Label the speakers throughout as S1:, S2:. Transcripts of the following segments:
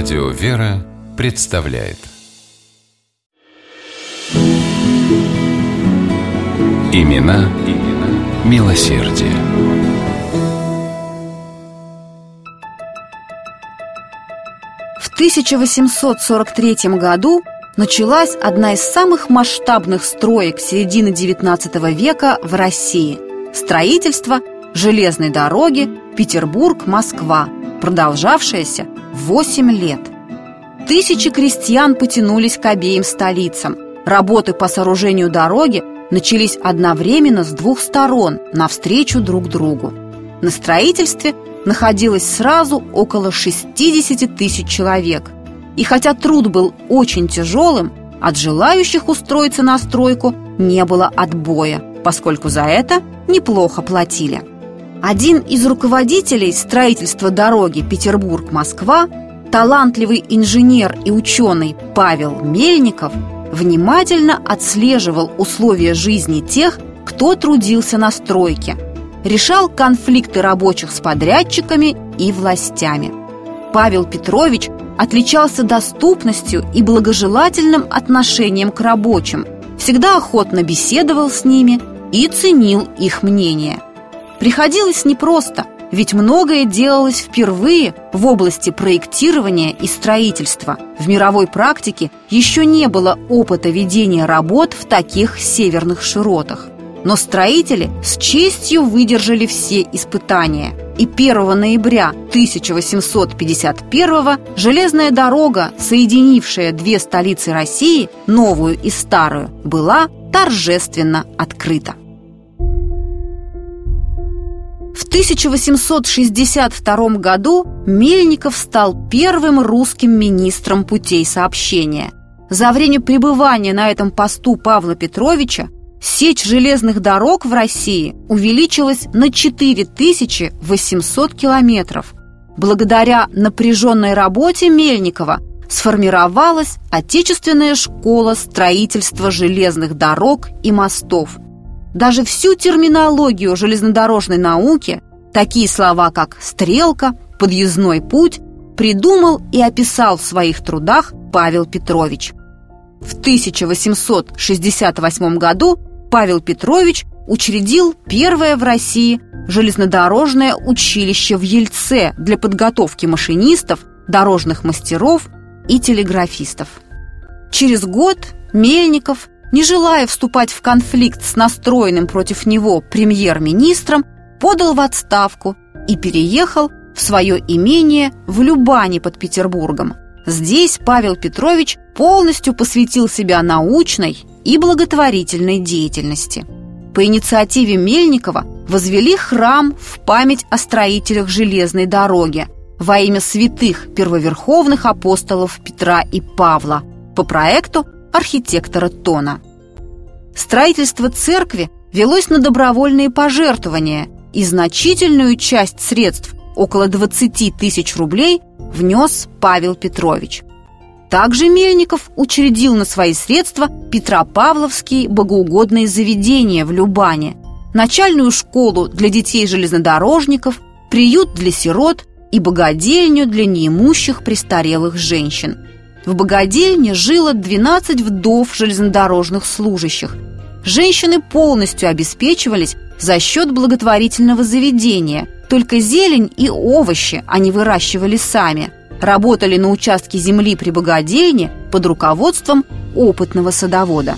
S1: Радио «Вера» представляет Имена, имена милосердие.
S2: В 1843 году началась одна из самых масштабных строек середины XIX века в России – строительство железной дороги Петербург-Москва, продолжавшаяся 8 лет. Тысячи крестьян потянулись к обеим столицам. Работы по сооружению дороги начались одновременно с двух сторон, навстречу друг другу. На строительстве находилось сразу около 60 тысяч человек. И хотя труд был очень тяжелым, от желающих устроиться на стройку не было отбоя, поскольку за это неплохо платили. Один из руководителей строительства дороги Петербург-Москва, талантливый инженер и ученый Павел Мельников, внимательно отслеживал условия жизни тех, кто трудился на стройке, решал конфликты рабочих с подрядчиками и властями. Павел Петрович отличался доступностью и благожелательным отношением к рабочим, всегда охотно беседовал с ними и ценил их мнение – Приходилось непросто, ведь многое делалось впервые в области проектирования и строительства. В мировой практике еще не было опыта ведения работ в таких северных широтах. Но строители с честью выдержали все испытания. И 1 ноября 1851 железная дорога, соединившая две столицы России, новую и старую, была торжественно открыта. 1862 году Мельников стал первым русским министром путей сообщения. За время пребывания на этом посту Павла Петровича сеть железных дорог в России увеличилась на 4800 километров. Благодаря напряженной работе Мельникова сформировалась отечественная школа строительства железных дорог и мостов – даже всю терминологию железнодорожной науки, такие слова как «стрелка», «подъездной путь», придумал и описал в своих трудах Павел Петрович. В 1868 году Павел Петрович учредил первое в России железнодорожное училище в Ельце для подготовки машинистов, дорожных мастеров и телеграфистов. Через год Мельников не желая вступать в конфликт с настроенным против него премьер-министром, подал в отставку и переехал в свое имение в Любане под Петербургом. Здесь Павел Петрович полностью посвятил себя научной и благотворительной деятельности. По инициативе Мельникова возвели храм в память о строителях железной дороги во имя святых первоверховных апостолов Петра и Павла по проекту архитектора Тона. Строительство церкви велось на добровольные пожертвования, и значительную часть средств, около 20 тысяч рублей, внес Павел Петрович. Также Мельников учредил на свои средства Петропавловские богоугодные заведения в Любане, начальную школу для детей-железнодорожников, приют для сирот и богадельню для неимущих престарелых женщин. В богадельне жило 12 вдов железнодорожных служащих. Женщины полностью обеспечивались за счет благотворительного заведения. Только зелень и овощи они выращивали сами. Работали на участке земли при богадельне под руководством опытного садовода.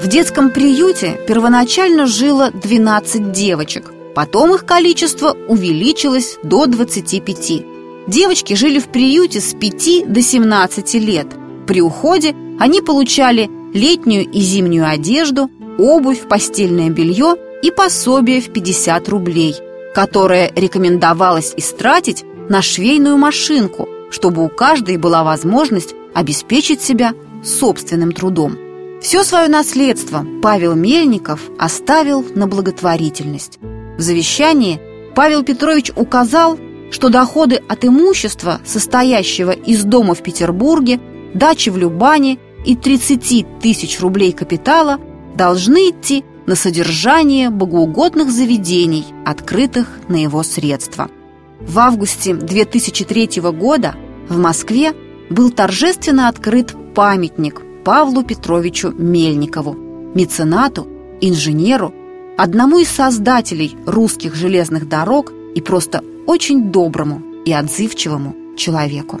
S2: В детском приюте первоначально жило 12 девочек. Потом их количество увеличилось до 25. Девочки жили в приюте с 5 до 17 лет. При уходе они получали летнюю и зимнюю одежду, обувь, постельное белье и пособие в 50 рублей, которое рекомендовалось истратить на швейную машинку, чтобы у каждой была возможность обеспечить себя собственным трудом. Все свое наследство Павел Мельников оставил на благотворительность. В завещании Павел Петрович указал, что доходы от имущества, состоящего из дома в Петербурге, дачи в Любане и 30 тысяч рублей капитала, должны идти на содержание богоугодных заведений, открытых на его средства. В августе 2003 года в Москве был торжественно открыт памятник Павлу Петровичу Мельникову, меценату, инженеру, одному из создателей русских железных дорог и просто очень доброму и отзывчивому человеку.